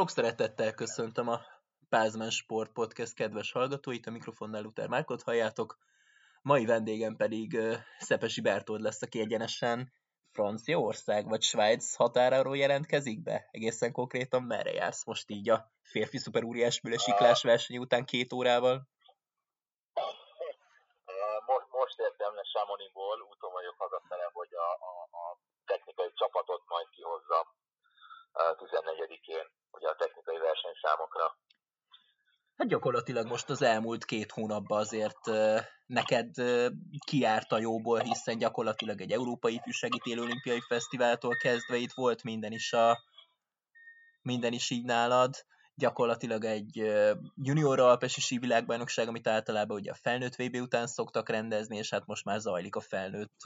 Sok szeretettel köszöntöm a Pázmen Sport Podcast kedves hallgatóit, a mikrofonnál Luther Márkot halljátok. Mai vendégem pedig Szepesi Bertold lesz, aki egyenesen Franciaország vagy Svájc határáról jelentkezik be? Egészen konkrétan merre jársz most így a férfi szuperúriás mülesiklás verseny után két órával? Most, most értem le Samonimból, úton vagyok hazafele, hogy a, a, a technikai csapatot majd kihozzam 14-én, ugye a technikai versenyszámokra. Hát gyakorlatilag most az elmúlt két hónapban azért neked kiárt a jóból, hiszen gyakorlatilag egy Európai Ifjúsági Olimpiai Fesztiváltól kezdve itt volt minden is, a, minden is így nálad. Gyakorlatilag egy junior alpesi világbajnokság, amit általában ugye a felnőtt VB után szoktak rendezni, és hát most már zajlik a felnőtt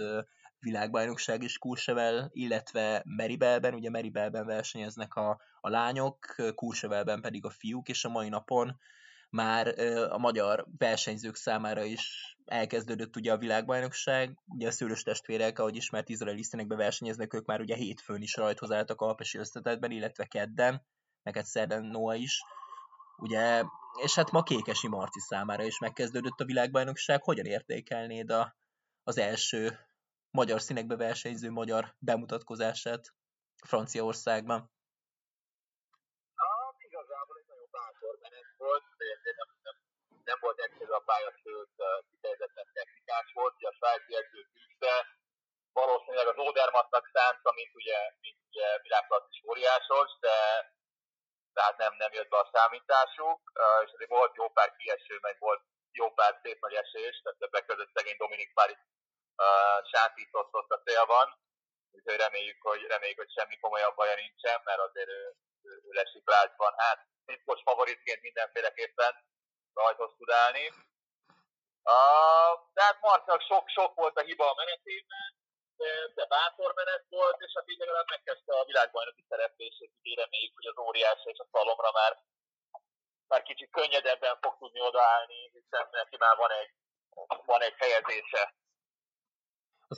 világbajnokság is Courchevel, illetve Meribelben, ugye Meribelben versenyeznek a, a lányok, Courchevelben pedig a fiúk, és a mai napon már a magyar versenyzők számára is elkezdődött ugye a világbajnokság, ugye a szőlős testvérek, ahogy ismert izraeli színekbe versenyeznek, ők már ugye hétfőn is rajthozáltak a alpesi összetetben, illetve kedden, hát szerden Noah is, ugye, és hát ma Kékesi Marci számára is megkezdődött a világbajnokság, hogyan értékelnéd a, az első magyar színekbe versenyző magyar bemutatkozását Franciaországban? volt, nem, nem, nem volt egyszerű a pálya, sőt kifejezetten technikás volt, ugye a svájci edző tűzte, valószínűleg az Odermattnak szánta, mint ugye, mint ugye világklasszis óriásos, de tehát nem, nem jött be a számításuk, és azért volt jó pár kieső, meg volt jó pár szép nagy esés, tehát többek között szegény Dominik Párizs uh, sátított ott a célban, úgyhogy reméljük, hogy, reméljük, hogy semmi komolyabb baja nincsen, mert azért ő, ő, ő lesik lágyban. Hát titkos favoritként mindenféleképpen rajthoz tud állni. Uh, tehát Marcinak sok-sok volt a hiba a menetében, de, de bátor menet volt, és hát így legalább megkezdte a világbajnoki szereplését, így reméljük, hogy az óriás és a szalomra már, már kicsit könnyedebben fog tudni odaállni, hiszen neki már van egy, van egy helyezése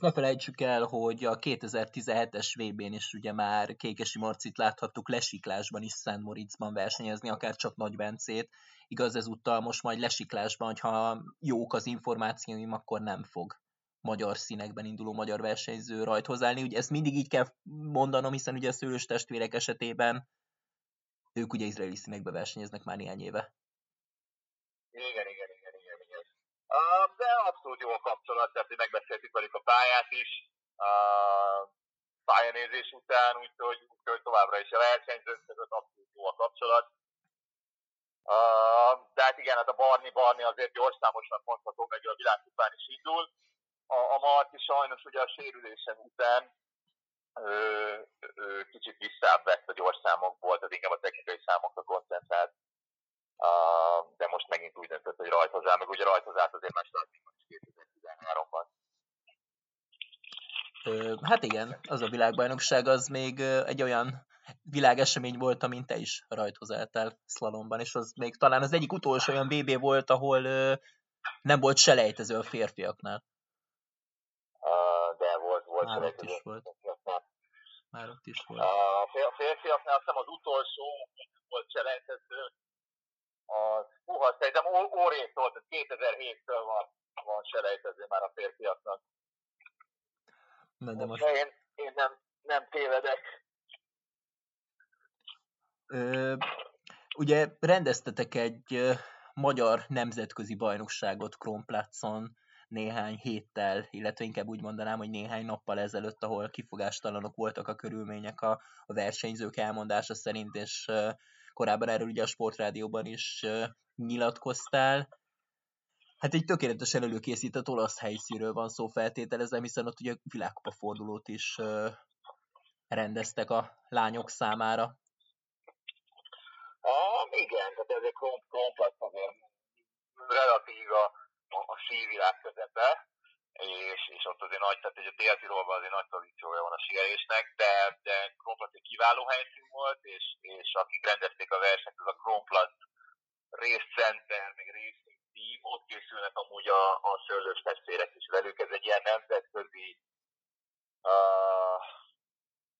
azt ne felejtsük el, hogy a 2017-es VB-n is ugye már Kékesi Marcit láthattuk lesiklásban is Szent Moritzban versenyezni, akár csak Nagy Bencét. Igaz, ezúttal most majd lesiklásban, hogyha jók az információim, akkor nem fog magyar színekben induló magyar versenyző rajt hozzáállni. Ugye ezt mindig így kell mondanom, hiszen ugye a szőlős testvérek esetében ők ugye izraeli színekbe versenyeznek már néhány éve. Igen, igen, de abszolút jó a kapcsolat, tehát hogy megbeszéltük velük a pályát is, pályanézés után, úgyhogy, úgyhogy továbbra is a versenyzők között abszolút jó a kapcsolat. De hát igen, hát a Barni Barni azért gyorszámosnak mondható, meg a világkupán is indul. A, a Marti sajnos ugye a sérülésen után ő, ő kicsit visszább vett a gyorszámokból, tehát inkább a technikai számokra koncentrált de most megint úgy döntött, hogy rajthozzá, meg ugye rajthozzát azért már startingban is 2013-ban. Hát igen, az a világbajnokság az még egy olyan világesemény volt, amint te is rajthozáltál szlalomban, és az még talán az egyik utolsó olyan BB volt, ahol nem volt selejtező a férfiaknál. De volt, volt Már ott is volt. Már ott is volt. A férfiaknál azt hiszem az utolsó volt selejtező, az, húha, szerintem órétól, 2007-től van, van selejtező már a férfiaknak. Na, de most... De én, én nem, nem tévedek. Ö, ugye rendeztetek egy magyar nemzetközi bajnokságot Kronplatzon néhány héttel, illetve inkább úgy mondanám, hogy néhány nappal ezelőtt, ahol kifogástalanok voltak a körülmények a, a versenyzők elmondása szerint, és korábban erről ugye a Sportrádióban is nyilatkoztál. Hát egy tökéletesen előkészített olasz helyszínről van szó feltételezem, hiszen ott ugye világkupa fordulót is rendeztek a lányok számára. Ah, igen, tehát ez egy komplex azért relatív a, a sívilág közepe, és, és ott azért nagy, tehát hogy a Dél-Tirolban azért nagy tradíciója van a sieresnek, de, de Kronplatz egy kiváló helyszín volt, és, és akik rendezték a versenyt, az a Kronplatz Race Center, meg Racing Team, ott készülnek amúgy a, a szőlős testvérek is velük, ez egy ilyen nemzetközi uh,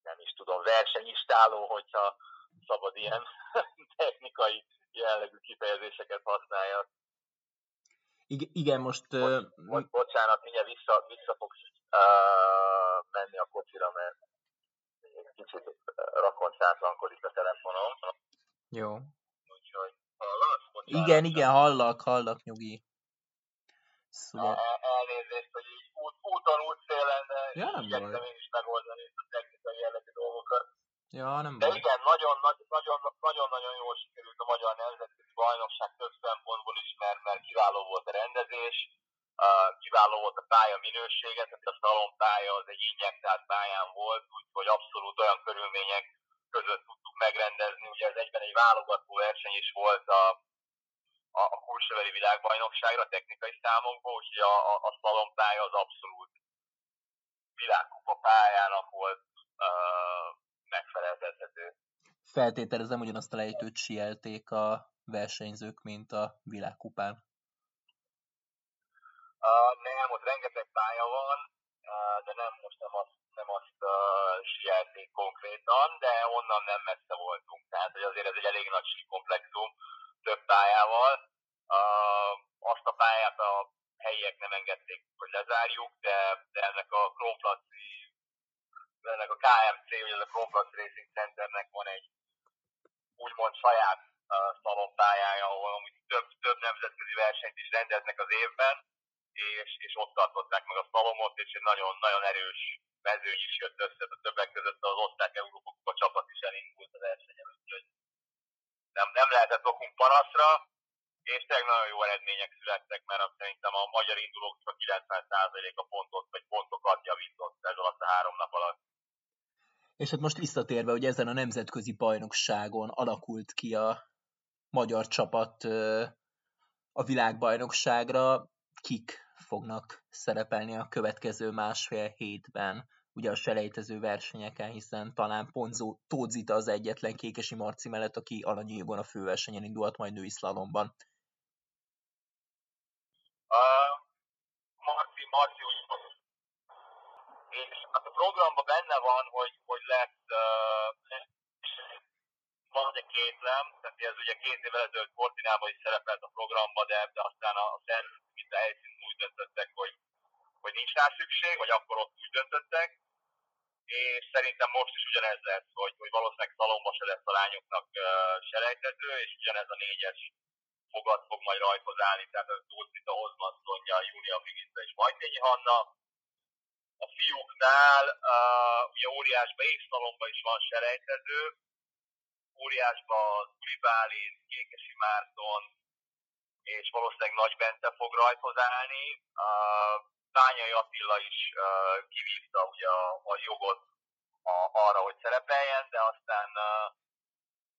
nem is tudom, versenyistáló, hogyha szabad ilyen technikai jellegű kifejezéseket használjak. Igen, igen most... Bocs, uh, bocsánat, mindjárt vissza, vissza fogsz uh, menni a kocsira, mert egy kicsit rakoncátlankodik a telefonom. Jó. Úgyhogy hallasz? Bocsánat. Igen, igen, hallak, hallak, nyugi. Szóval... El, elnézést, hogy így út, úton, útszélen ja, nem igyekszem én is megoldani a technikai jellegű dolgokat. Ja, nem De igen, nagyon-nagyon jól sikerült a magyar nemzetközi bajnokság több szempontból is, mert, mert kiváló volt rendezés, kiváló volt a pálya minősége, tehát a szalon pálya az egy injektált pályán volt, úgyhogy abszolút olyan körülmények között tudtuk megrendezni. Ugye ez egyben egy válogató verseny is volt a, a, a Kulseveri világbajnokságra technikai számokból, úgyhogy a, a, a szalonpálya az abszolút világkupa pályának volt uh. Feltételezem, ugyanazt a lejtőt sielték a versenyzők, mint a világkupán. Nem, ott rengeteg pálya van, uh, de nem most nem azt, nem azt uh, sielték konkrétan, de onnan nem messze voltunk. Tehát, hogy azért ez egy elég nagy komplexum, több pályával. Uh, azt a pályát a helyiek nem engedték, hogy lezárjuk, de, de ennek a Kronplaci, ennek a KMC, vagy ez a Kronplac Racing Centernek van egy úgymond saját uh, szalonpályája, ahol amúgy több, több nemzetközi versenyt is rendeznek az évben, és, és ott tartották meg a szalomot, és egy nagyon, nagyon erős mezőny is jött össze, a többek között az osztrák Európa csapat is elindult a versenyen, úgyhogy nem, nem lehetett okunk panaszra, és tényleg nagyon jó eredmények születtek, mert szerintem a magyar indulók csak 90% a pontot, vagy pontokat javított ez alatt a három nap alatt. És hát most visszatérve, hogy ezen a nemzetközi bajnokságon alakult ki a magyar csapat a világbajnokságra, kik fognak szerepelni a következő másfél hétben, ugye a selejtező versenyeken, hiszen talán Ponzó Tódzita az egyetlen Kékesi Marci mellett, aki alanyi jogon a főversenyen indult majd női szlalomban. Uh, Marci, Marci és hát a programban benne van, hogy, hogy lesz uh, van egy kétlem, tehát ez ugye két évvel ezelőtt Kortinában is szerepelt a programba, de, de aztán a, a szervezők, mint a helyszínen úgy döntöttek, hogy, hogy nincs rá szükség, vagy akkor ott úgy döntöttek, és szerintem most is ugyanez lesz, hogy, hogy valószínűleg szalomba se lesz a lányoknak uh, selejtező, és ugyanez a négyes fogad fog majd rajthoz állni, tehát az Dulcita, Hozman, Szonya, Júlia Figica és Majtényi Hanna, a fiúknál uh, ugye óriásban és szalomban is van selejtező, óriásban Tuli Bálint, Kékesi Márton, és valószínűleg Nagy Bence fog rajthoz állni. Bányai Attila is kivívta ugye a, jogot a, arra, hogy szerepeljen, de aztán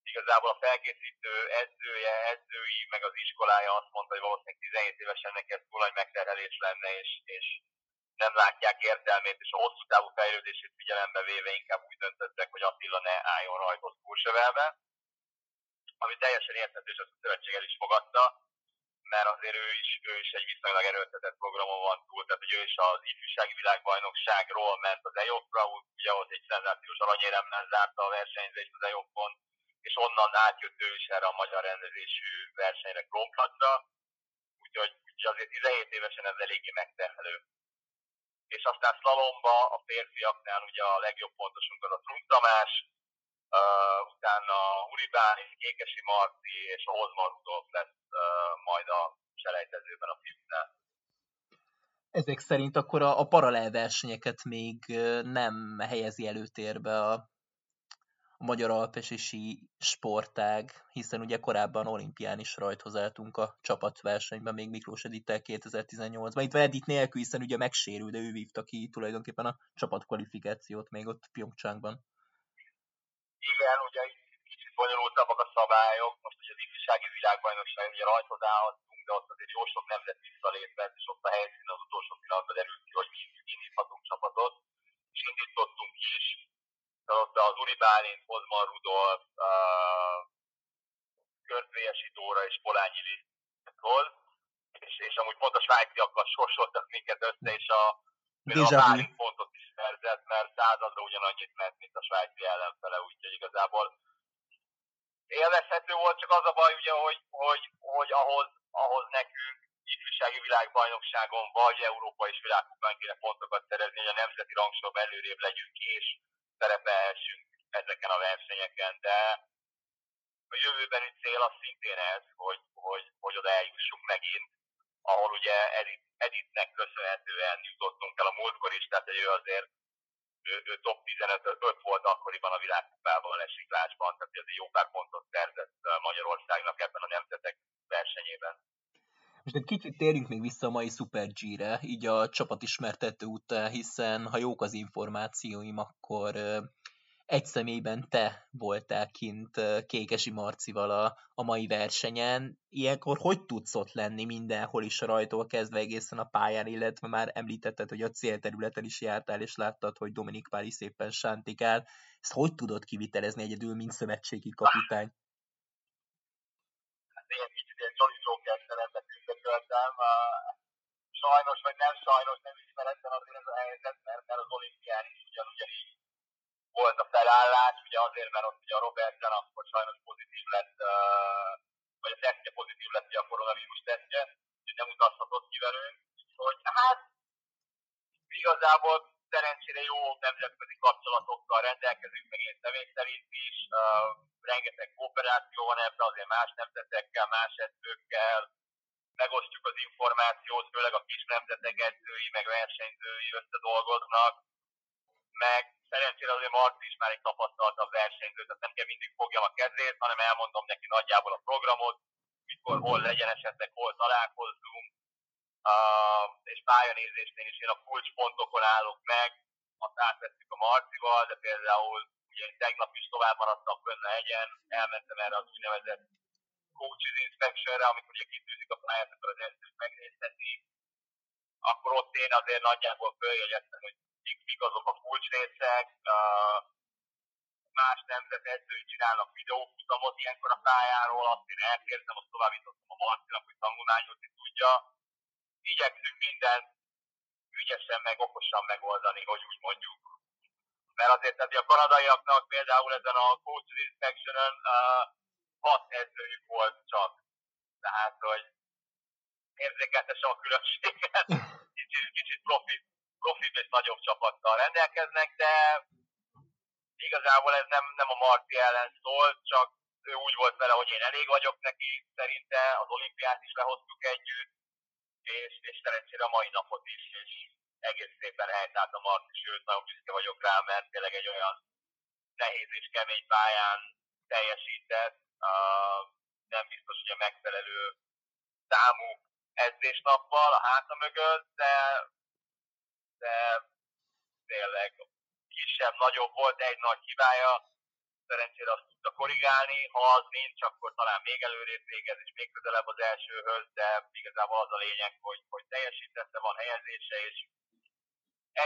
igazából a felkészítő edzője, edzői, meg az iskolája azt mondta, hogy valószínűleg 17 évesen neki ez túl nagy megterhelés lenne, és, és nem látják értelmét, és a hosszú távú fejlődését figyelembe véve inkább úgy döntöttek, hogy Attila ne álljon rajtos Kursevelbe, ami teljesen érthető, és azt a szövetség el is fogadta, mert azért ő is, ő is egy viszonylag erőltetett programon van túl, tehát hogy ő is az ifjúsági világbajnokságról ment az EOP-ra, ugye ott egy szenzációs aranyéremmel zárta a versenyzést az EOP-on, és onnan átjött ő is erre a magyar rendezésű versenyre Kronplatra, úgyhogy, úgyhogy azért 17 évesen ez eléggé megterhelő. És aztán szlalomba a férfiaknál ugye a legjobb pontosunk az a Trump Tamás, uh, utána Uribáni, Kékesi Marci és Rudolf lesz uh, majd a selejtezőben a fiúknál. Ezek szerint akkor a, a paralel versenyeket még nem helyezi előtérbe a a magyar alpesi sportág, hiszen ugye korábban olimpián is rajthoz álltunk a csapatversenyben, még Miklós Edittel 2018-ban. Itt Edit nélkül, hiszen ugye megsérült, de ő vívta ki tulajdonképpen a csapatkvalifikációt még ott Pyeongchangban. Igen, ugye kicsit bonyolultabbak a szabályok, most ugye az ifjúsági világbajnokság, ugye rajthoz állhatunk, de ott azért jó sok nemzet visszalépett, és ott a helyszínen az utolsó pillanatban derült ki, hogy mi indíthatunk csapatot, és indítottunk is, ott az Uri Bálint, Hozman Rudolf, uh, Körtvélyesi Dóra és Polányi Lisztról, és, és amúgy pont a svájciakkal sorsoltak minket össze, és a, a Bálint pontot is szerzett, mert századra ugyanannyit ment, mint a svájci ellenfele, úgyhogy igazából élvezhető volt, csak az a baj, ugye, hogy, hogy, hogy ahhoz, ahhoz nekünk ifjúsági világbajnokságon vagy Európa és világkupán kéne pontokat szerezni, hogy a nemzeti rangsor előrébb legyünk és szerepelhessünk ezeken a versenyeken, de a jövőbeni cél az szintén ez, hogy, hogy, hogy oda eljussunk megint, ahol ugye Edith, Edithnek köszönhetően jutottunk el a múltkor is, tehát ő azért ő, ő top 15 5 volt akkoriban a világkupában, a lesiklásban, tehát ez egy jó pár pontot szerzett Magyarországnak ebben a nemzetek versenyében. Most egy kicsit térjünk még vissza a mai Super G-re, így a csapatismertető után, hiszen ha jók az információim, akkor egy személyben te voltál kint Kékesi Marcival a, a mai versenyen. Ilyenkor hogy tudsz ott lenni mindenhol is rajtól kezdve egészen a pályán, illetve már említetted, hogy a célterületen is jártál, és láttad, hogy Dominik Páli szépen sántikál. Ezt hogy tudod kivitelezni egyedül, mint szövetségi kapitány? Sajnos, vagy nem sajnos, nem ismeretlen azért ez a helyzet, mert, mert az olimpián is ugyanúgy volt a felállás, ugye azért, mert ott ugye a Robertsen akkor sajnos pozitív lett, vagy a tesztje pozitív lett, ugye a koronavírus tesztje, úgyhogy nem utazhatott ki velünk, hogy hát igazából szerencsére jó nemzetközi kapcsolatokkal rendelkezünk, meg én személy szerint is, rengeteg kooperáció van ebben, azért más nemzetekkel, más edzőkkel, megosztjuk az információt, főleg a kis nemzetek edzői, meg versenyzői összedolgoznak, meg szerencsére azért Marci is már egy tapasztaltabb versenyző, tehát nem kell mindig fogjam a kezét, hanem elmondom neki nagyjából a programot, mikor, hol legyen esetleg, hol találkozzunk, uh, és pályanézésnél is én a kulcspontokon állok meg, azt átvettük a Marcival, de például ugye tegnap is tovább maradtam fönn a hegyen, elmentem erre az úgynevezett coaches inspectionre, amikor ugye kitűzik a pályát, akkor az edzőt megnézheti, akkor ott én azért nagyjából följegyeztem, hogy mik, mik azok a kulcsrészek, más nemzet edzői csinálnak videófutamot ilyenkor a pályáról, azt én elkérdezem, azt továbbítottam a Marcinak, hogy tanulmányozni tudja. Igyekszünk mindent ügyesen meg okosan megoldani, hogy úgy mondjuk. Mert azért tehát a kanadaiaknak például ezen a Coach Inspection-ön uh, hat edzőjük volt csak. Tehát, hogy érzékeltessem a különbséget, kicsit, kicsit profit profi és nagyobb csapattal rendelkeznek, de igazából ez nem, nem a Marci ellen szól, csak ő úgy volt vele, hogy én elég vagyok neki, szerinte az olimpiát is lehoztuk együtt, és, és szerencsére a mai napot is, és egész szépen helytált a Marci, sőt, nagyon büszke vagyok rá, mert tényleg egy olyan nehéz és kemény pályán teljesített, nem biztos, hogy a megfelelő számú edzésnappal a háta mögött, de de tényleg kisebb, nagyobb volt, egy nagy hibája, szerencsére azt tudta korrigálni, ha az nincs, akkor talán még előrébb végez, és még közelebb az elsőhöz, de igazából az a lényeg, hogy, hogy teljesítette, van helyezése, és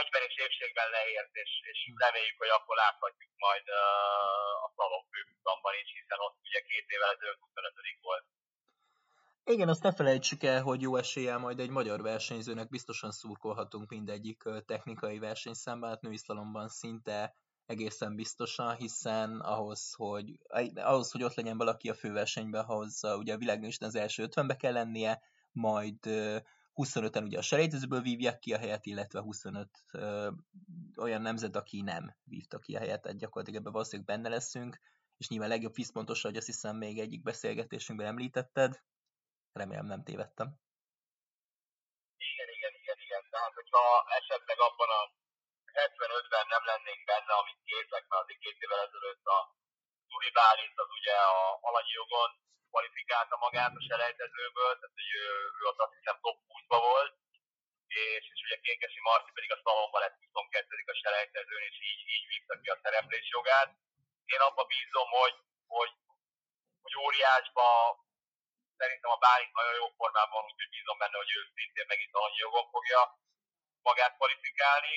egyben és épségben leért, és, és reméljük, hogy akkor láthatjuk majd a szalon főfutamban is, hiszen ott ugye két évvel ezelőtt 25 volt. Igen, azt ne felejtsük el, hogy jó eséllyel majd egy magyar versenyzőnek biztosan szurkolhatunk mindegyik technikai versenyszámban, hát női szalomban szinte egészen biztosan, hiszen ahhoz, hogy, ahhoz, hogy ott legyen valaki a főversenyben, ahhoz ugye a világnőisten az első 50-be kell lennie, majd 25-en ugye a selejtezőből vívják ki a helyet, illetve 25 ö, olyan nemzet, aki nem vívta ki a helyet, tehát gyakorlatilag ebben valószínűleg benne leszünk, és nyilván legjobb vízpontos, hogy azt hiszem még egyik beszélgetésünkben említetted, Remélem nem tévedtem. Igen, igen, igen, igen. Tehát, hogyha esetleg abban a 75-ben nem lennénk benne, amit képzek, mert azért két évvel ezelőtt a Turi Bálint az ugye a alanyi jogon kvalifikálta magát a selejtezőből, tehát hogy ő, ő ott azt hiszem top 20-ba volt, és, és ugye Kékesi Marci pedig a szalomban lett 22 a selejtezőn, és így, így vívta ki a szereplés jogát. Én abban bízom, hogy, hogy, hogy óriásba szerintem a Bálint nagyon jó formában van, úgyhogy bízom benne, hogy ő szintén megint annyi jogon fogja magát kvalifikálni,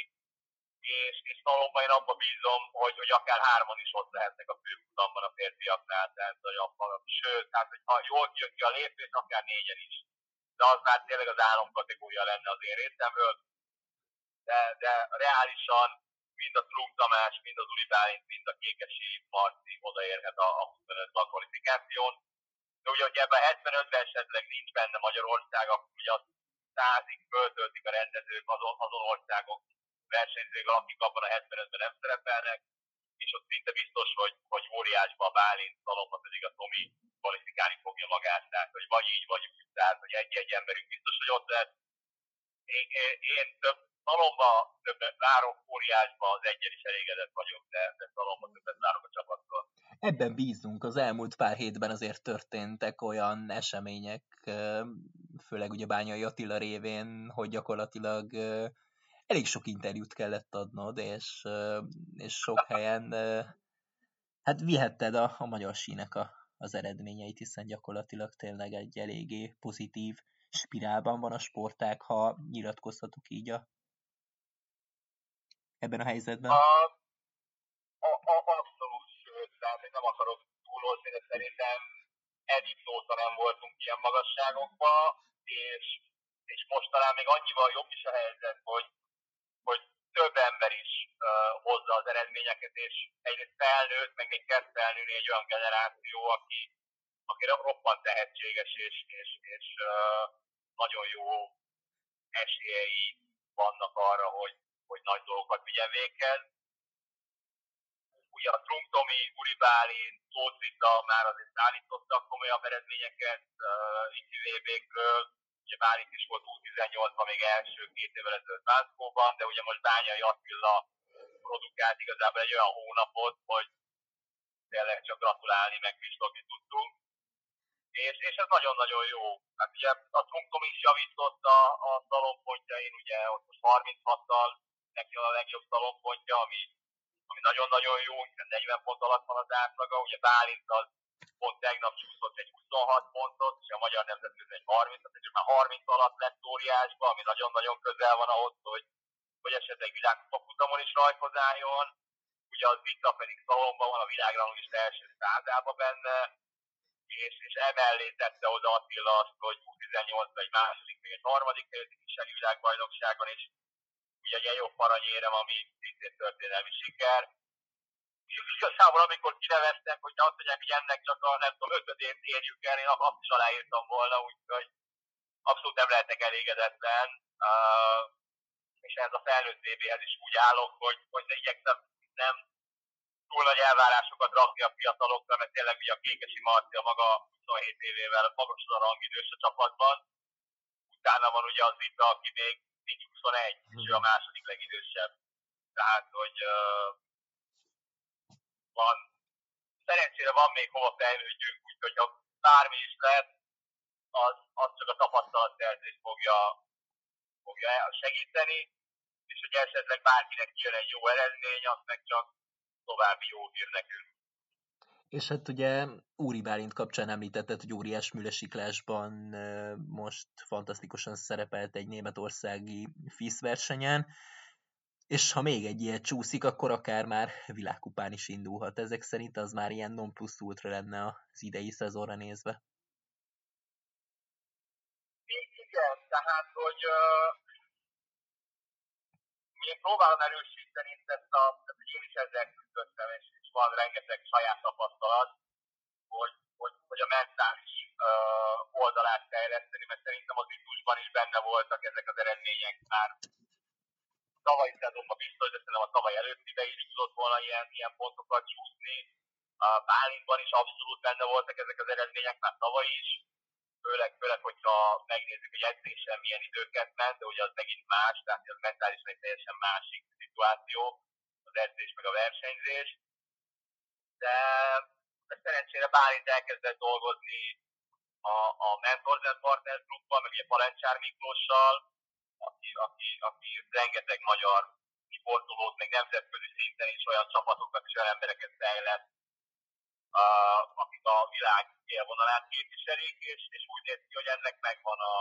és, és Szalomban én abban bízom, hogy, hogy akár hárman is ott lehetnek a főfutamban a férfiaknál, tehát hogy abban, sőt, tehát hogy ha jól jön ki a lépés, akár négyen is. De az már tényleg az álomkategória lenne az én részemről, de, de reálisan mind a Trump Tamás, mind az Uli Bálint, mind a Kékesi Marci odaérhet a, a 25 kvalifikáción. De ugye, hogy ebben 75-ben esetleg nincs benne Magyarország, akkor ugye a százig föltöltik a rendezők azon, azon országok versenyzők, akik abban a 75-ben nem szerepelnek, és ott szinte biztos, hogy, hogy óriásba a Bálint, Szalomba pedig a Tomi kvalifikálni fogja magát, tehát hogy vagy így, vagy úgy, tehát hogy egy-egy emberünk biztos, hogy ott lesz. Én, én, több Szalomba többet várok, óriásba az egyen is elégedett vagyok, de, de Szalomba többet várok a csapattól. Ebben bízunk, az elmúlt pár hétben azért történtek olyan események, főleg ugye Bányai Attila révén, hogy gyakorlatilag elég sok interjút kellett adnod, és, és sok helyen hát vihetted a, a magyar sínek a, az eredményeit, hiszen gyakorlatilag tényleg egy eléggé pozitív spirálban van a sportág, ha nyilatkozhatok így a, ebben a helyzetben. A, a, a, abszolút, sőt, tehát nem akarok túlozni, de szerintem eddig nem voltunk ilyen magasságokban, és, és most talán még annyival jobb is a helyzet, hogy több ember is uh, hozza az eredményeket, és egyrészt felnőtt, meg még kezd felnőni egy olyan generáció, aki, aki roppant tehetséges, és, és, és uh, nagyon jó esélyei vannak arra, hogy, hogy nagy dolgokat vigyen véghez. Ugye a Trump Tomi, Uri Bálint, Tóth Vita már azért szállítottak komolyabb eredményeket uh, ICVB-kről, ugye Bálint is volt 18-ban még első két évvel ezelőtt Mászkóban, de ugye most Bányai Attila produkált igazából egy olyan hónapot, hogy tényleg csak gratulálni, meg pislogni tudtunk. És, és ez nagyon-nagyon jó. Hát ugye a Trunkom is javított a, a szalompontjain, ugye ott most 36-tal neki a legjobb szalompontja, ami, ami nagyon-nagyon jó, 40 pont alatt van az átlaga, ugye Bálint az pont tegnap csúszott egy 26 pontot, és a magyar nemzetközi egy 30 és már 30 alatt lett óriásba, ami nagyon-nagyon közel van ahhoz, hogy, hogy esetleg világkupafutamon is rajkozáljon. Ugye az Vita pedig Szalomban van, a világrangon is első százában benne, és, és emellé tette oda Attila azt, hogy 18 egy második, egy harmadik ifjúsági világbajnokságon, és ugye egy jobb aranyérem, ami szintén történelmi siker igazából amikor kineveztek, hogy azt mondják, hogy ennek csak a nem tudom, ötödét érjük el, én azt is aláírtam volna, úgyhogy abszolút nem lehetek elégedetlen. Uh, és ehhez a felnőtt VB-hez is úgy állok, hogy, hogy ne igyekszem nem túl nagy elvárásokat rakni a fiatalokra, mert tényleg ugye a Kékesi Marcia maga 27 évével magasod a rangidős a csapatban. Utána van ugye az Vita, aki még nincs 21, és ő a második legidősebb. Tehát, hogy uh, van. Szerencsére van még hova fejlődjünk, úgyhogy ha bármi is lesz, az, az csak a tapasztalatszerzés fogja, fogja segíteni, és hogy esetleg bárkinek jön egy jó eredmény, az meg csak további jó hír nekünk. És hát ugye Úri Bálint kapcsán említetted, hogy óriás műlesiklásban most fantasztikusan szerepelt egy németországi FISZ versenyen. És ha még egy ilyet csúszik, akkor akár már világkupán is indulhat. Ezek szerint az már ilyen non plus ultra lenne az idei szezonra nézve. Igen, tehát, hogy uh, én próbálom erősíteni ezt a, én is ezzel küzdöttem, és, és van rengeteg saját tapasztalat, hogy, hogy, hogy a mentális uh, oldalát fejleszteni, mert szerintem az indulásban is benne voltak ezek az eredmények már tavalyi szezonban biztos, de szerintem a tavaly előttibe is tudott volna ilyen, ilyen pontokat csúszni. A Bálintban is abszolút benne voltak ezek az eredmények már tavaly is, főleg, főleg hogyha megnézzük, hogy edzésen milyen időket ment, de ugye az megint más, tehát az mentálisan egy teljesen másik szituáció, az edzés meg a versenyzés. De, de szerencsére Bálint elkezdett dolgozni a, a Mentors and Partners Groupban, meg ugye Palencsár Miklóssal, aki, aki, aki rengeteg magyar sportolót, meg nemzetközi szinten is olyan csapatokat és olyan embereket fejlett, uh, akik a világ élvonalát képviselik, és, és úgy néz ki, hogy ennek megvan a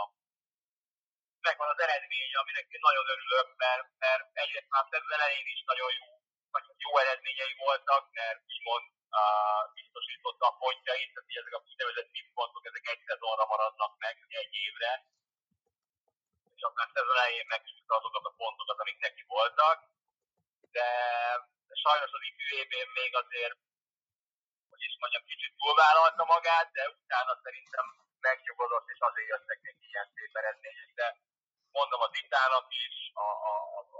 megvan az eredmény, aminek én nagyon örülök, mert, mert egyrészt már szezon elején is nagyon jó, vagy jó eredményei voltak, mert úgymond uh, biztosította a pontjait, tehát ezek a úgynevezett pontok, ezek egy szezonra maradnak meg, egy évre, csak már szezon elején megcsúszta azokat a pontokat, amik neki voltak, de sajnos az ifjú még azért, hogy is mondjam, kicsit túlvállalta magát, de utána szerintem megnyugodott, és azért jöttek neki ilyen szép eredmények, de mondom a Titának is, a, a,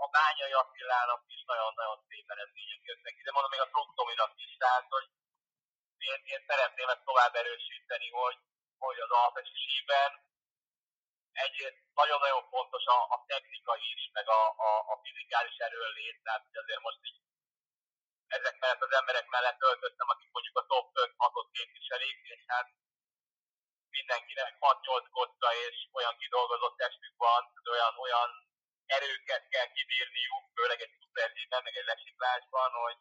a Bányai Attilának is nagyon-nagyon szép eredmények jöttek de mondom még a Truktominak is, tehát hogy én, én szeretném ezt tovább erősíteni, hogy, hogy az alpesi síben egyrészt nagyon-nagyon fontos a, a technika is, meg a, a, a fizikális erőnlét, tehát azért most így ezek mellett az emberek mellett töltöttem, akik mondjuk a top 5-6-ot képviselik, és hát mindenkinek 6-8 kocka és olyan kidolgozott testük van, olyan, olyan erőket kell kibírniuk, főleg egy szupergében, meg egy lesiklásban, hogy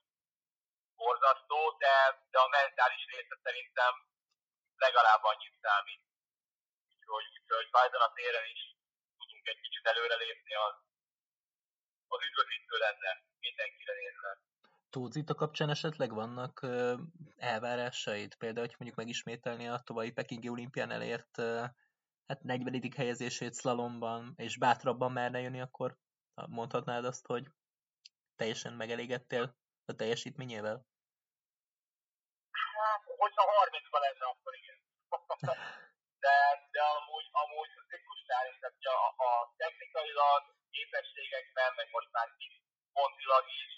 borzasztó, de, de a mentális része szerintem legalább annyit számít. Úgyhogy, úgyhogy ha a téren is tudunk egy kicsit előrelépni, az, az üdvözítő lenne mindenkire nézve. Tózita kapcsán esetleg vannak elvárásaid? Például, hogy mondjuk megismételni a további Pekingi olimpián elért hát 40. helyezését slalomban, és bátrabban merne jönni, akkor mondhatnád azt, hogy teljesen megelégettél a teljesítményével? Hát, hogyha 30-ban lenne, akkor igen. De, de amúgy, amúgy Ikusnál is, tehát a, a technikailag, képességekben, meg most már pontilag is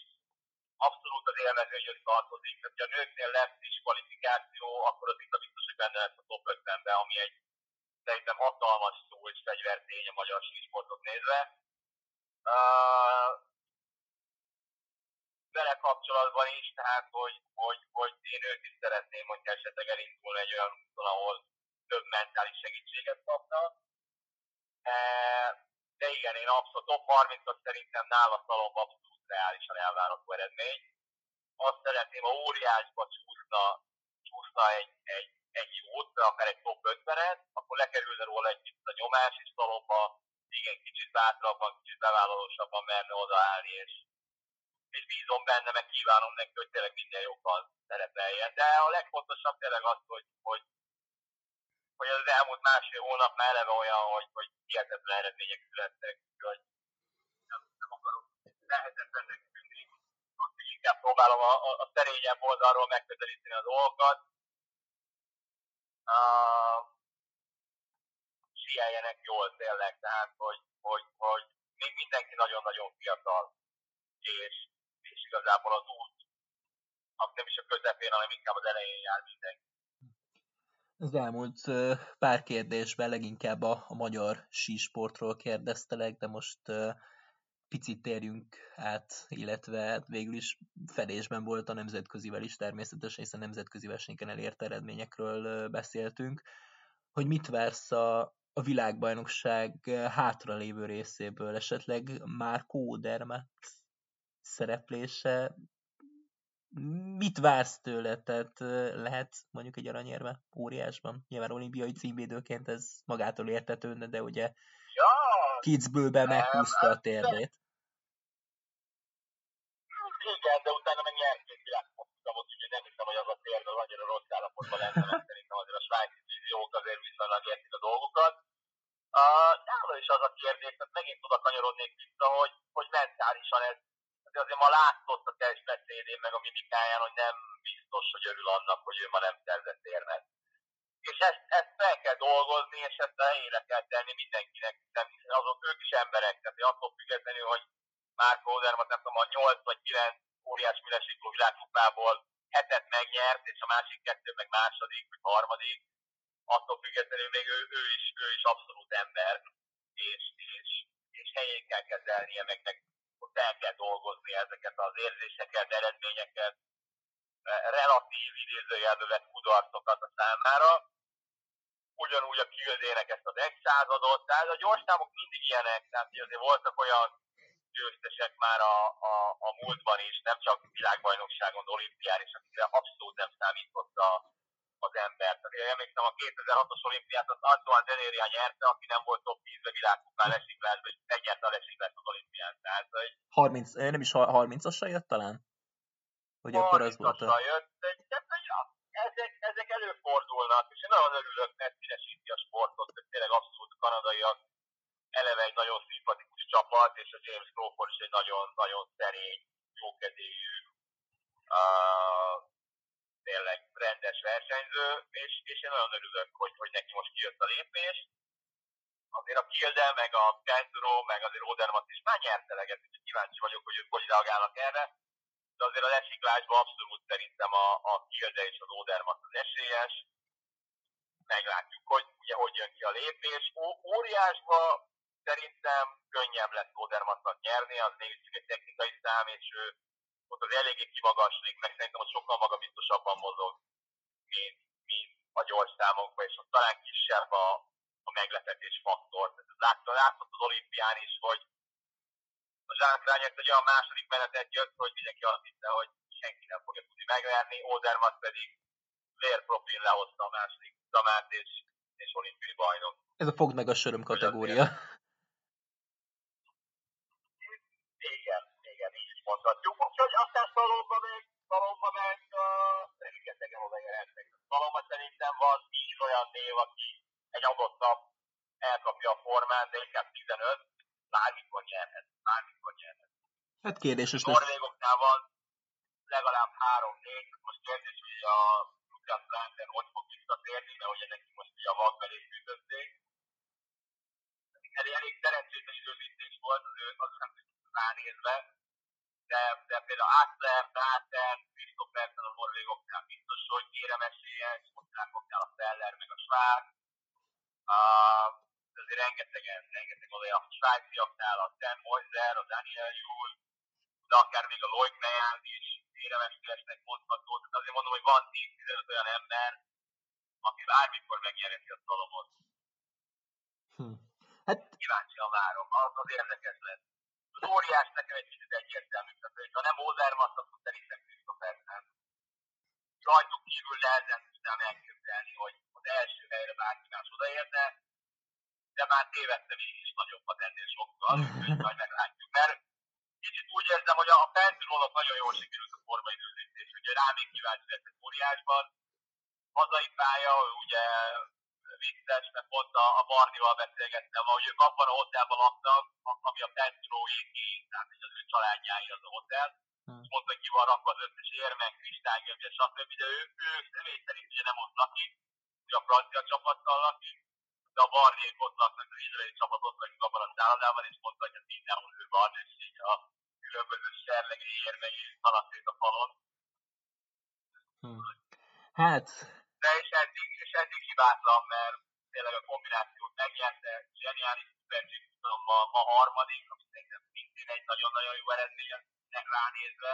abszolút az élmezőnyhöz tartozik. Tehát, ha a nőknél lesz is kvalifikáció, akkor az itt biztos, hogy benne lesz a top 50-ben, ami egy szerintem hatalmas és fegyvertény a magyar sísportot nézve. Uh, vele kapcsolatban is, tehát hogy, hogy, hogy én őt is szeretném, hogy esetleg elindul egy olyan úton, ahol több mentális segítséget kapna. De igen, én abszolút top 30-at szerintem nála szalomba abszolút reálisan elvárható eredmény. Azt szeretném, ha óriásba csúszna, csúszna egy, egy, egy jót, akár egy top 50-et, akkor lekerülne róla egy kicsit a nyomás, és szalomba igen, kicsit bátrabban, kicsit bevállalósabban merne odaállni, és és bízom benne, meg kívánom neki, hogy tényleg minden jobban szerepeljen. De a legfontosabb tényleg az, hogy, hogy, hogy az elmúlt másfél hónap már eleve olyan, hogy, hogy hihetetlen eredmények születtek, hogy nem, nem akarok lehetetlennek tűnni. Inkább próbálom a, a, a szerényebb oldalról megközelíteni a dolgokat. Uh, sieljenek jól tényleg, tehát hogy, hogy, hogy még mindenki nagyon-nagyon fiatal, és, és igazából az út, nem is a közepén, hanem inkább az elején jár mindenki. Az elmúlt pár kérdésben leginkább a, a magyar sísportról kérdeztelek, de most picit térjünk át, illetve hát végül is fedésben volt a nemzetközivel is természetesen, hiszen nemzetközi versenyeken elért eredményekről beszéltünk. Hogy mit vársz a, a világbajnokság hátralévő részéből? Esetleg már Kódermet szereplése mit vársz tőle? Tehát lehet mondjuk egy aranyérve óriásban? Nyilván olimpiai címvédőként ez magától értetődne, de ugye ja, Kitzbühelbe meghúzta a térdét. Igen, de utána meg nyert két világfokfutamot, úgyhogy nem hiszem, hogy az a térd az annyira rossz állapotban lenne, mert szerintem azért a svájci víziók azért viszonylag értik a dolgokat. Uh, nála is az a kérdés, tehát megint oda kanyarodnék vissza, hogy, hogy mentálisan ez de azért ma látszott a testbeszédén, meg a mimikáján, hogy nem biztos, hogy örül annak, hogy ő ma nem szerzett érmet. És ezt, ezt fel kell dolgozni, és ezt helyére kell tenni mindenkinek, hiszen azok ők is emberek, tehát attól függetlenül, hogy Márko Odermat, nem tudom, a 8 vagy 9 óriás minőségű világkupából hetet megnyert, és a másik kettő meg második, vagy harmadik, attól függetlenül még ő, ő, is, ő is abszolút ember, és, és, és helyén kell kezelnie, meg, meg ott el kell dolgozni ezeket az érzéseket, eredményeket, e, relatív idézőjelbe vett kudarcokat a számára, ugyanúgy a küldének ezt az egy századot, tehát a gyorsámok mindig ilyenek, tehát azért voltak olyan győztesek már a, a, a múltban is, nem csak világbajnokságon, olimpián is, akikre abszolút nem számított a, az ember. Tehát én emlékszem, a 2006-os olimpiát az Antoine Denéria nyerte, aki nem volt top 10-be világkupán lesiklásban, és egyáltalán lesiklás az olimpián. Tehát, hogy 30, nem is 30-asra jött talán? Hogy akkor az volt a... jött, de, de, de ja, ezek, ezek előfordulnak, és én nagyon örülök, mert színesíti a sportot, hogy tényleg abszolút kanadaiak, eleve egy nagyon szimpatikus csapat, és a James Crawford is egy nagyon-nagyon szerény, jókedélyű, uh, tényleg rendes versenyző, és, és én nagyon örülök, hogy, hogy neki most kijött a lépés. Azért a Kilde, meg a Kenturo, meg azért Odermatt is már nyert eleget, úgyhogy kíváncsi vagyok, hogy ők hogy reagálnak erre. De azért a lesiklásban abszolút szerintem a, a Kilde és az Odermatt az esélyes. Meglátjuk, hogy ugye hogy jön ki a lépés. Ó, óriásba szerintem könnyebb lesz Odermattnak nyerni, az csak egy technikai szám, és ő ott az eléggé kimagaslik, meg szerintem ott sokkal magabiztosabban mozog, mint, mint a gyors számokban, és ott talán kisebb a, a meglepetés faktor. Látta, látszott az olimpián is, hogy a Zsánk Rányert egy olyan második menetet jött, hogy mindenki azt hitte, hogy senki nem fogja tudni megverni, Odermatt pedig vérprofil lehozta a második damát, és, és olimpiai bajnok. Ez a fogd meg a söröm kategória. Igen, mondhatjuk. Úgyhogy aztán Szalomba meg, Szalomba meg uh, rengetegen odajelentek. Szalomba szerintem van 10 olyan név, aki egy adott nap elkapja a formát, de inkább 15, bármikor nyerhet, bármikor nyerhet. Hát kérdéses lesz. Norvégoknál van legalább 3-4, most kérdés, hogy a Lukas Branden hogy fog visszatérni, mert ugye neki most ugye a vakbelét ütötték. Elég, elég szerencsétlen időzítés volt az ő az nem ránézve, de, de például Axler, Dáten, Christophersen a norvégoknál biztos, hogy kérem esélyes, osztrákoknál a Feller, meg a Schwarz, uh, azért rengetegen, rengeteg olyan a svájciaknál a Sam Moiser, a Daniel Jul, de akár még a Loic Mejan is éremesülesnek mondható, tehát azért mondom, hogy van 10-15 olyan ember, aki bármikor megnyerheti a szalomot. Hm. Hát... Kíváncsian várom, az, az érdekes lesz. Az óriás nekem egy kicsit egyértelmű, tehát hogy ha nem Ozermatt, akkor szerintem Christophersen. Rajtuk kívül lehezen tudnám elképzelni, hogy az első helyre bárki más odaérne, de már tévedtem így is nagyobbat ennél sokkal, úgyhogy majd meglátjuk. Mert kicsit úgy érzem, hogy a Penturónak nagyon jól sikerült a formaidőzítés, ugye rá még kíváncsi lett óriásban, hazai pálya, ugye vicces, mert pont a, a Barnival beszélgettem, hogy ők abban a hotelban laknak, ami a Petróéké, tehát az ő családjáé az a hotel. Hmm. És mondta, hogy ki van rakva az összes érmek, kristálygömbje, stb. De ő, ő személy szerint ugye nem ott lakik, ő a francia csapattal lakik, de a Barniék ott laknak, az izraeli csapat ott lakik abban a szállodában, és mondta, hogy hát mindenhol ő van, és így a különböző serlegei érmei szaladt a falon. Hmm. Hát, de és eddig, eddig hibátlan, mert tényleg a kombinációt megnyerte, zseniális szupercsik ma, ma harmadik, ami szerintem szintén egy nagyon-nagyon jó eredmény ránézve.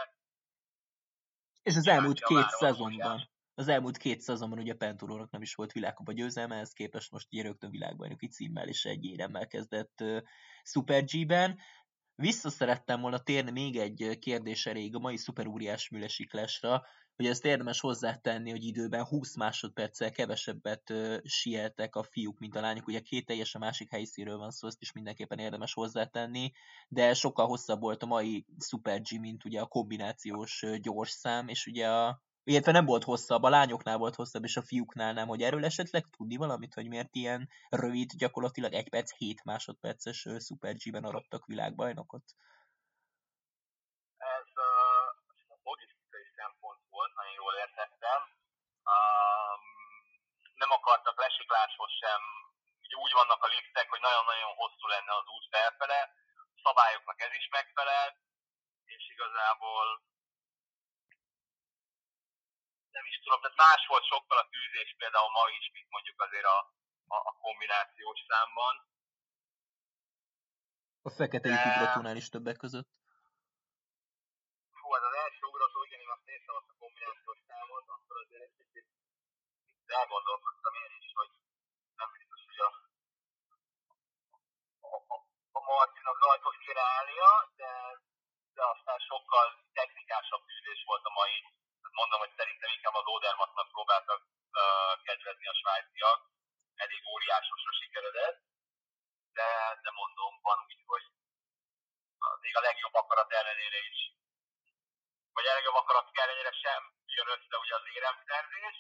És az elmúlt két szezonban, az elmúlt két szezonban ugye Penturónak nem is volt világkupa győzelme, ehhez képest most ugye rögtön világbajnoki címmel és egy éremmel kezdett uh, Super G-ben. Vissza szerettem volna térni még egy kérdés elég a mai szuperúriás mülesiklásra, hogy ezt érdemes hozzátenni, hogy időben 20 másodperccel kevesebbet ö, sieltek a fiúk, mint a lányok. Ugye két teljesen másik helyszínről van szó, ezt is mindenképpen érdemes hozzátenni, de sokkal hosszabb volt a mai Super G, mint ugye a kombinációs gyors szám, és ugye a illetve nem volt hosszabb, a lányoknál volt hosszabb, és a fiúknál nem, hogy erről esetleg tudni valamit, hogy miért ilyen rövid, gyakorlatilag egy perc, 7 másodperces Super G-ben arattak világbajnokot? Nem akartak lesikláshoz sem, ugye úgy vannak a liftek, hogy nagyon-nagyon hosszú lenne az út felfele, szabályoknak ez is megfelel, és igazából nem is tudom, tehát más volt sokkal a tűzés például ma is, mint mondjuk azért a, a, a kombinációs számban. A fekete De... ugratónál is többek között. Hú, hát az első ugrató, igen, én azt néztem azt a kombinációs elgondolkoztam én is, hogy nem biztos, hogy a, a, a, a Martinak rajtos kéne állnia, de, de aztán sokkal technikásabb tűzés volt a mai, mondom, hogy szerintem inkább az Odermattnak próbáltak uh, kedvezni a svájciak, elég óriásosra sikeredett, de, de mondom, van úgy, hogy még a legjobb akarat ellenére is, vagy a legjobb akarat ellenére sem jön össze ugye az éremszerzés.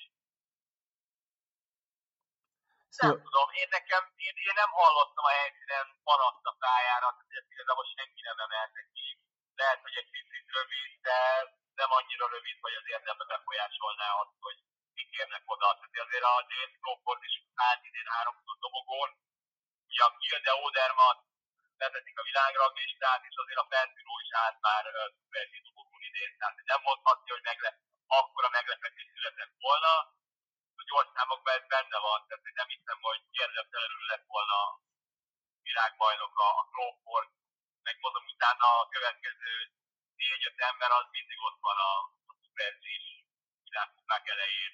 Nem szóval... tudom, én nekem, én, én nem hallottam a helyszínen panaszt a pályára, tehát igazából senki nem emelte ki. Lehet, hogy egy picit rövid, de nem annyira rövid, hogy azért nem befolyásolná azt, hogy mit érnek oda. Tehát azért a James Crawford is állt idén háromszor dobogón, ugye a Kilde Odermat vezetik a világranglistát, és azért a Fentino is állt már szuperzi dobogón idén, tehát nem mondhatja, hogy meglep, akkora meglepetés született volna, számokban ez benne van, tehát nem hiszem, hogy érdemtelenül lett volna világbajnok a, a Crawford, meg mondom, utána a következő négy-öt ember az mindig ott van a, a szuperzis világkupák elején.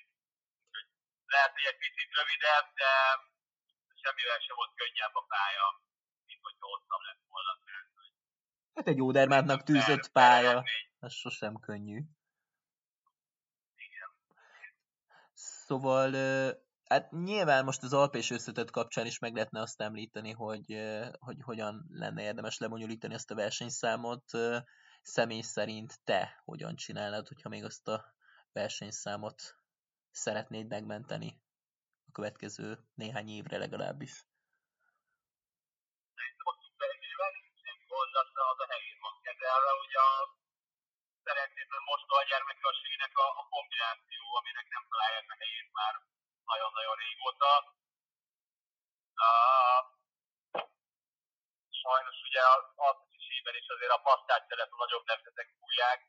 Úgyhogy lehet, hogy egy picit rövidebb, de semmivel sem volt könnyebb a pálya, mint hogyha hosszabb lett volna. Hát egy Ódermátnak tűzött pálya, ez sosem könnyű. Szóval Hát nyilván most az alpés összetett kapcsán is meg lehetne azt említeni, hogy, hogy hogyan lenne érdemes lebonyolítani ezt a versenyszámot. Személy szerint te hogyan csinálnád, hogyha még azt a versenyszámot szeretnéd megmenteni a következő néhány évre legalábbis? Most a gyermekességnek a, a kombináció, aminek nem találják a helyét már nagyon-nagyon régóta. Uh, sajnos ugye az alpesisében is azért a pasztáttelet a nagyobb nemzetek fújják.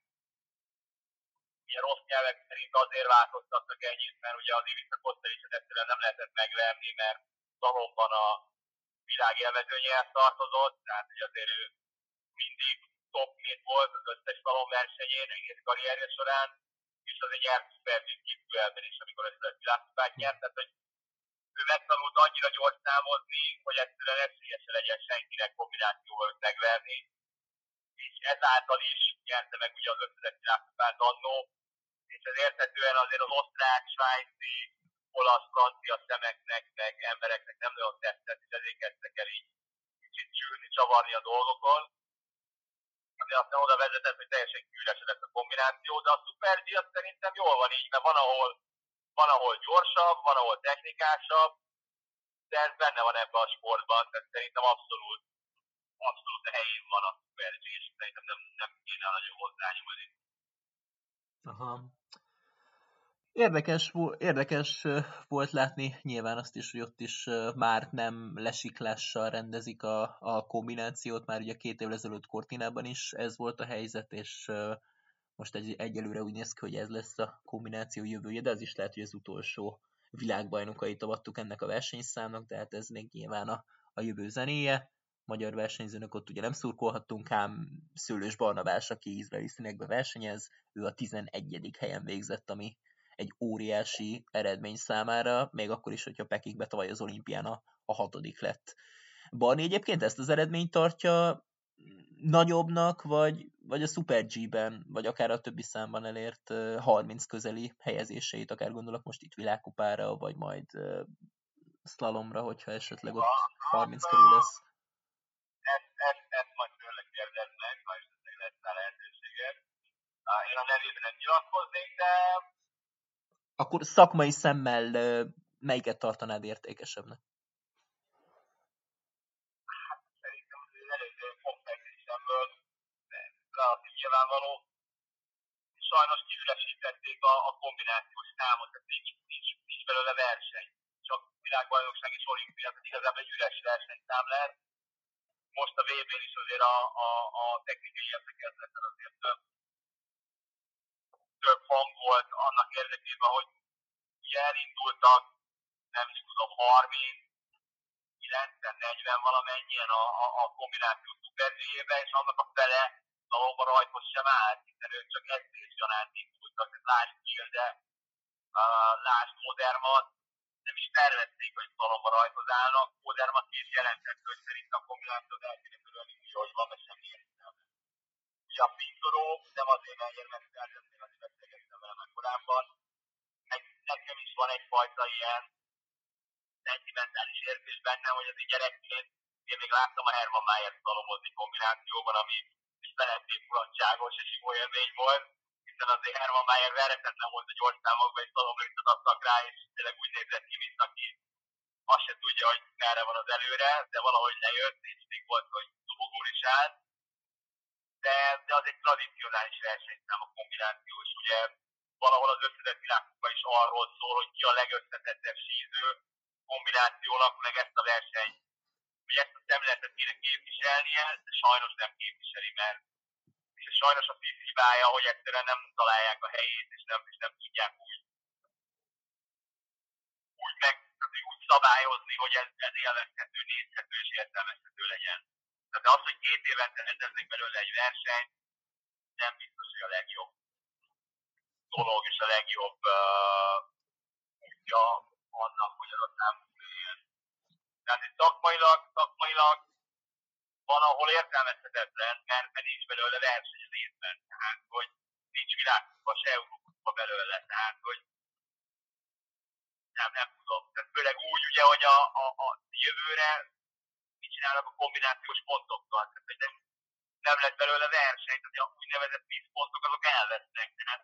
Ilyen rossz nyelvek szerint azért változtattak ennyit, mert ugye az Ivica Kosztericsot egyszerűen nem lehetett megverni, mert Zalomban a világ élvezőnyéhez tartozott, tehát ugye azért ő mindig top 2 volt az összes szalom versenyén egész karrierje során, és az egy nyert szupervíz kívülben is, amikor ezt a világkupát nyert, tehát hogy ő megtanult annyira gyors számozni, hogy egyszerűen esélyese legyen senkinek kombinációval megverni, és ezáltal is nyerte meg ugye az összes világkupát annó, és ez érthetően azért az osztrák, svájci, olasz, francia szemeknek, meg embereknek nem nagyon tetszett, és ezért kezdtek el így kicsit csülni, csavarni a dolgokon de aztán oda vezetett, hogy teljesen kiüresedett a kombináció, de a Super G az szerintem jól van így, mert van ahol, van ahol gyorsabb, van ahol technikásabb, de ez benne van ebben a sportban, tehát szerintem abszolút, abszolút helyén van a Super G, és szerintem nem, nem kéne nagyon hozzányúlni. Aha. Érdekes, érdekes volt látni nyilván azt is, hogy ott is már nem lesiklással rendezik a, a kombinációt, már ugye két évvel ezelőtt Cortinában is ez volt a helyzet, és most egy, egyelőre úgy néz ki, hogy ez lesz a kombináció jövője, de az is lehet, hogy az utolsó világbajnokait avattuk ennek a versenyszámnak, de hát ez még nyilván a, a jövő zenéje. Magyar versenyzőnök ott ugye nem szurkolhattunk, ám Szőlős Barnabás, aki izraeli színekbe versenyez, ő a 11. helyen végzett, ami egy óriási eredmény számára, még akkor is, hogyha Pekingbe tavaly az olimpián a, a hatodik lett. Barni egyébként ezt az eredményt tartja nagyobbnak, vagy, vagy a Super G-ben, vagy akár a többi számban elért 30 közeli helyezéseit, akár gondolok most itt világkupára, vagy majd slalomra, hogyha esetleg ott 30 körül lesz. Én a nevében nem nyilatkoznék, de akkor szakmai szemmel melyiket tartanád értékesebbnek? Hát szerintem előző komplexisemből relatív nyilvánvaló. Sajnos kiüresítették a, a kombinációs számot, tehát nincs, nincs, nincs belőle verseny. Csak világbajnokság és olimpia, tehát igazából egy üres versenyszám lehet. Most a VB-n is azért a, a, a technikai értekezleten azért több több hang volt annak érdekében, hogy ugye elindultak, nem is tudom, 30, 90, 40 valamennyien a, a, a kombináció szuperzéjébe, és annak a fele valóban rajtos sem állt, hiszen ők csak edzés gyanánt indultak, lásd Gilde, uh, lásd Modermat, nem is tervezték, hogy szalomba rajtozálnak. Modermat is jelentett, hogy szerint a kombinációt el kéne körülni, hogy van, mert semmi a Pintoró nem azért, mert érmezteltet, én azért beszélgettem vele már korábban, meg nekem is van egyfajta ilyen szentimentális érzés bennem, hogy az egy gyerekként én még láttam a Herman Mayer szalomozni kombinációban, ami is felentén mulatságos és jó élmény volt, hiszen azért Herman Mayer veretetlen volt a gyors számokban, és szalomlőt adtak rá, és tényleg úgy nézett ki, mint aki azt se tudja, hogy merre van az előre, de valahogy lejött, és még volt, hogy dobogón is állt de, de az egy tradicionális versenyszám a kombinációs, ugye valahol az összetett világkupa is arról szól, hogy ki a legösszetettebb síző kombinációnak, meg ezt a versenyt, hogy ezt a szemléletet kéne képviselnie, de sajnos nem képviseli, mert és sajnos a FIF hibája, hogy egyszerűen nem találják a helyét, és nem, és nem tudják úgy, úgy, meg, úgy szabályozni, hogy ez, ez élvezhető, nézhető és értelmezhető legyen. Tehát az, hogy két évente rendeznek belőle egy versenyt, nem biztos, hogy a legjobb dolog és a legjobb uh, útja annak, hogy az szám Tehát itt szakmailag, szakmailag van, ahol értelmezhetetlen, mert nincs belőle verseny az évben. Tehát, hogy nincs világkupa, se Európa belőle. Tehát, hogy nem, nem tudom. Tehát főleg úgy, ugye, hogy a, a, a jövőre mit csinálnak a kombinációs pontokkal. Tehát, hogy nem, nem lesz belőle verseny, tehát a úgynevezett 10 pontok azok elvesznek. Tehát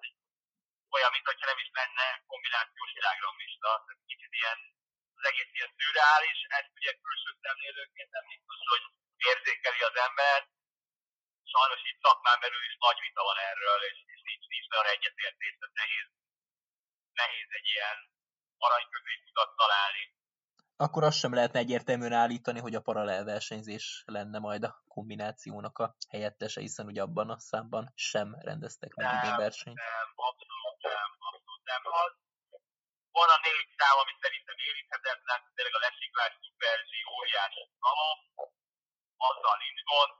olyan, mintha nem is lenne kombinációs világranglista. Tehát kicsit ilyen, az egész ilyen szürreális, ezt ugye külső szemlélőként nem biztos, hogy érzékeli az ember. Sajnos itt szakmán belül is nagy vita van erről, és, és nincs, nincs olyan egyetértés, tehát nehéz, nehéz egy ilyen arany középutat találni. Akkor azt sem lehetne egyértelműen állítani, hogy a paralel versenyzés lenne majd a kombinációnak a helyettese, hiszen ugye abban a számban sem rendeztek meg idén versenyt. Nem, abszolút nem, abszolút nem. Az, van a négy szám, ami szerintem érinthetetlen, tényleg a lesiklás, szuperzsi, óriási szalom, azzal nincs gond,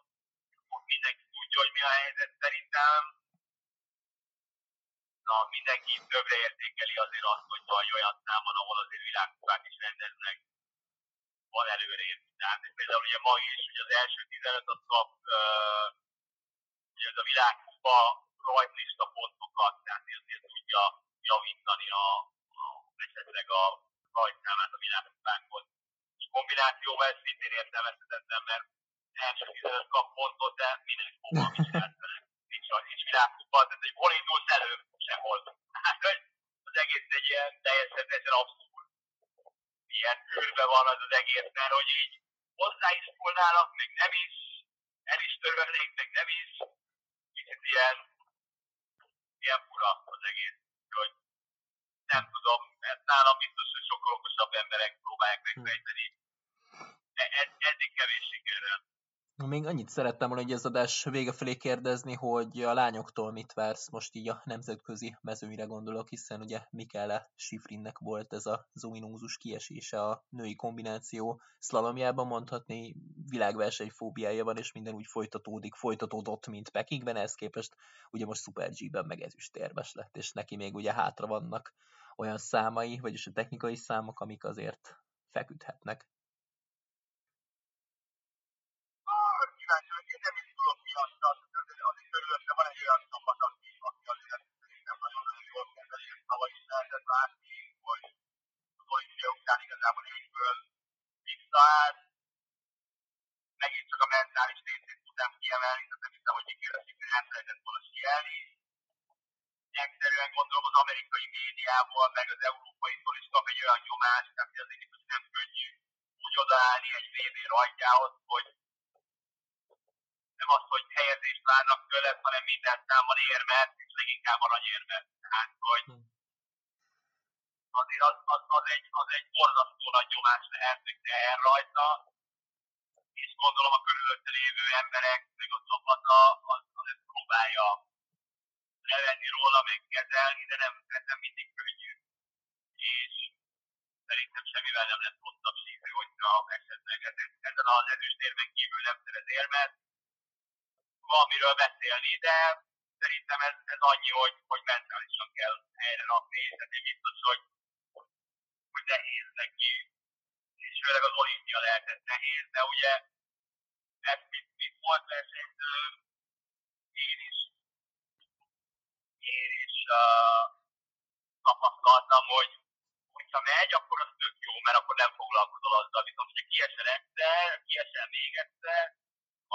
mindenki tudja, hogy mi a helyzet szerintem. Na, mindenki többre értékeli azért azt, hogy vagy olyan számon, ahol azért világkupák is rendeznek, van előrébb. Tehát például ugye ma is, ugye az első 15 az kap, uh, ugye ez a világkupa rajtlista pontokat, tehát azért tudja javítani a, a esetleg a rajtszámát a világkupánkon. És kombinációval ez szintén értelmezhetetlen, mert első 15 kap pontot, de minek csinált vele. Nincs, nincs világkupa, tehát hogy hol indulsz előbb, sehol. Hát, az egész egy ilyen teljesen, teljesen abszurd. Ilyen űrbe van az az egész, mert hogy így hozzá is szólnának, meg nem is, el is törölnék, meg nem is. Kicsit ilyen, ilyen fura az egész. Hogy nem tudom, mert nálam biztos, hogy sokkal okosabb emberek próbálják megfejteni. Ez, e, eddig kevés sikerrel. Még annyit szerettem volna hogy az adás vége felé kérdezni, hogy a lányoktól mit vársz, most így a nemzetközi mezőnyre gondolok, hiszen ugye Mikele Sifrinnek volt ez a zominózus kiesése a női kombináció szlalomjában, mondhatni világverseny fóbiája van, és minden úgy folytatódik, folytatódott, mint Pekingben, ehhez képest ugye most Super G-ben meg ezüstérmes lett, és neki még ugye hátra vannak olyan számai, vagyis a technikai számok, amik azért feküdhetnek. Talált, megint csak a mentális részét tudtam kiemelni, tehát nem hiszem, hogy kikérdezik, hogy elfelejtett volna sielni. Egyszerűen gondolom az amerikai médiából, meg az európaitól is kap egy olyan nyomást, tehát azért is nem könnyű úgy odaállni egy VB rajtjához, hogy nem az, hogy helyezést várnak tőle, hanem minden számban érmet, és leginkább aranyérmet. Tehát, hogy hm azért az, az, az, egy, az egy borzasztó nagy nyomás lehet, meg teher rajta, és gondolom a körülötte lévő emberek, meg a csapata, az, az ezt próbálja levenni róla, meg kezelni, de nem, ez nem mindig könnyű. És szerintem semmivel nem lesz hosszabb síző, hogyha esetleg ezen az ezüstérben kívül nem szerez érmet. Van miről beszélni, de szerintem ez, ez annyi, hogy, hogy mentálisan kell helyre rakni, tehát én biztos, hogy hogy nehéz neki, és főleg az olimpia lehetett nehéz, de ugye ez mit, mit volt versenyző, én is, én is uh, tapasztaltam, hogy hogyha megy, akkor az tök jó, mert akkor nem foglalkozol azzal, viszont hogyha kiesel egyszer, kiesel még egyszer,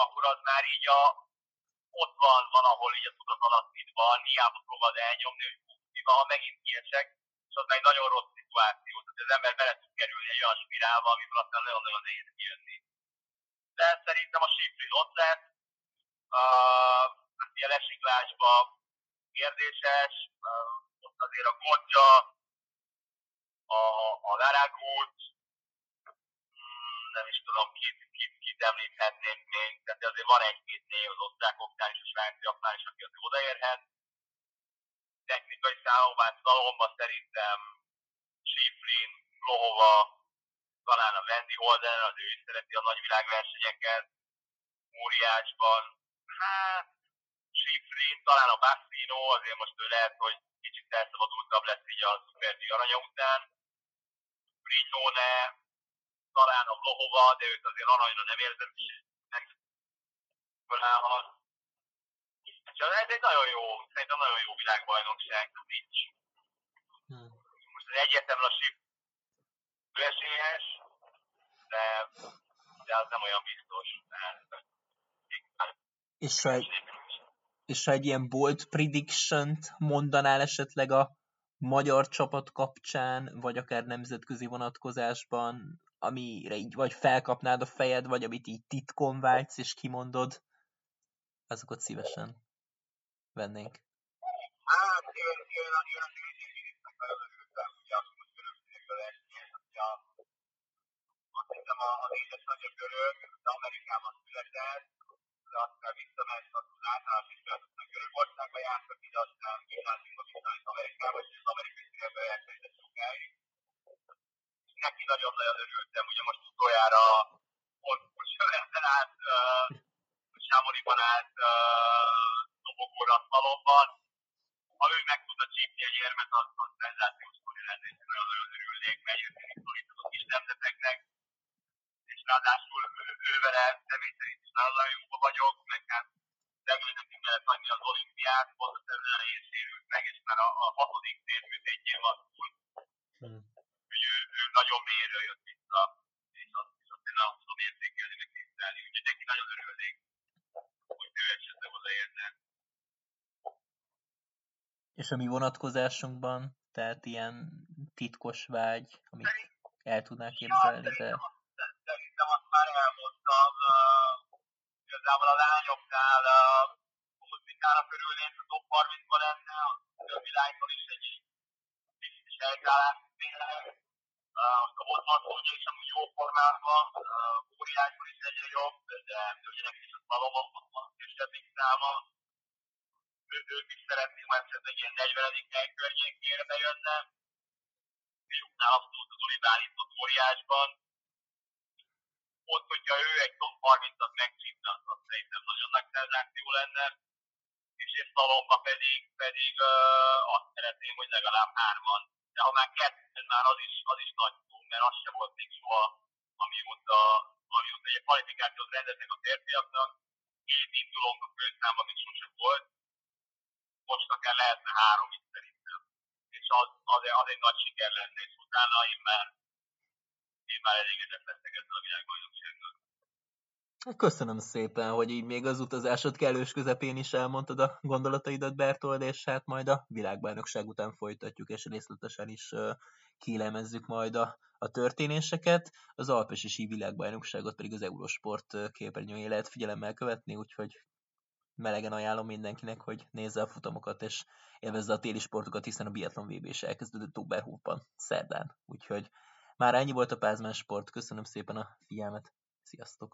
akkor az már így a, ott van valahol így a tudat alatt itt van, hiába fogad elnyomni, hogy ha megint kiesek, és az egy nagyon rossz szituáció, tehát az ember bele tud kerülni egy olyan spirálba, amiből aztán nagyon-nagyon nehéz kijönni. De szerintem a Sipri ott lesz, Uh, hát jelesiklásba kérdéses, ott azért a Godja, a, a Laragút, mm, nem is tudom, kit, kit, kit említhetnék még, tehát azért van egy-két név az osztrákoknál és a svájciaknál is, aki azért odaérhet. Technikai számomát szalomba szerintem Lohova, talán a Wendy Holden, az ő is szereti a nagyvilágversenyeket, óriásban. Hát, Schifrin, talán a Bassino, azért most ő lehet, hogy kicsit elszabadultabb lesz így a Super G aranya után. Brignone, talán a Vlohova, de őt azért aranyra nem érzem meg. Ez egy nagyon jó, szerintem nagyon jó világbajnokság, nincs. Hmm. Most az egyértelműen a Sif esélyes, de, de az nem olyan biztos. És egy, és ha egy ilyen bold prediction-t mondanál esetleg a magyar csapat kapcsán, vagy akár nemzetközi vonatkozásban, amire így vagy felkapnád a fejed, vagy amit így titkon vágysz és kimondod, azokat szívesen vennénk. Hát, én, én, én, én nagyon örültem, hogy azt mondjuk azt hiszem a, a négyes nagyobb görög, de Amerikában született, de aztán visszament, az általános ismeretnek Görögországba jártak, ide aztán gimnáziumba visszament Amerikába, és az amerikai színekbe elkezdett sokáig. Neki nagyon-nagyon örültem, ugye most utoljára ott most jöttem át, uh, Sámoriban át uh, dobogóra a szalomban. Ha ő meg tudna csípni egy érmet, az, az szenzációs sztori lenne, és nagyon-nagyon örülnék, mert szorít a kis nemzeteknek ráadásul ő vele személy szerint is nagyon jóba vagyok, meg hát neki kellett hagyni az olimpiát, pont a területen sérült meg, és már a, a hatodik térműt egyén van túl. Hmm. Úgy ő, ő nagyon mélyről jött vissza, és azt, és azt én nem tudom értékelni, meg tisztelni. Úgyhogy neki nagyon örülnék, hogy ő esetleg odaérne. És a mi vonatkozásunkban, tehát ilyen titkos vágy, amit el tudnál képzelni, de azt már elmondtam. Uh, igazából a lányoknál uh, Muzikának örülnék, a top 30-ban lenne, a lánytól is egy kis helytállás tényleg. A Botmanszónya is amúgy jó formában, uh, óriásban is egyre jobb, de ugyanek is a szalomon van kisebbik száma. Ő, ők is szeretnék már esetleg ilyen 40. hely környékére bejönne. Fiúknál abszolút az Oli óriásban, ott, hogyha ő egy top 30-at megcsípne, az, az szerintem nagyon nagy szenzáció lenne, és egy szalomba pedig, pedig uh, azt szeretném, hogy legalább hárman. De ha már kettő, már az is, az is nagy szó, mert az sem volt még soha, amióta, amióta egy kvalifikációt rendeznek a férfiaknak, két indulónk a főszámban, mint sose volt, most akár lehetne három is szerintem. És az, az, az egy nagy siker lenne, és utána én már én már elégedett leszek ezzel a világbajnoksággal. Köszönöm szépen, hogy így még az utazásod kellős közepén is elmondtad a gondolataidat, Bertold, és hát majd a világbajnokság után folytatjuk, és részletesen is kilemezzük majd a, a történéseket. Az Alpes és világbajnokságot pedig az Eurosport képernyőjén lehet figyelemmel követni, úgyhogy melegen ajánlom mindenkinek, hogy nézze a futamokat, és élvezze a téli sportokat, hiszen a Biathlon VB is elkezdődött Oberhofban, szerdán. Úgyhogy már ennyi volt a Pázmán Sport, köszönöm szépen a figyelmet, sziasztok!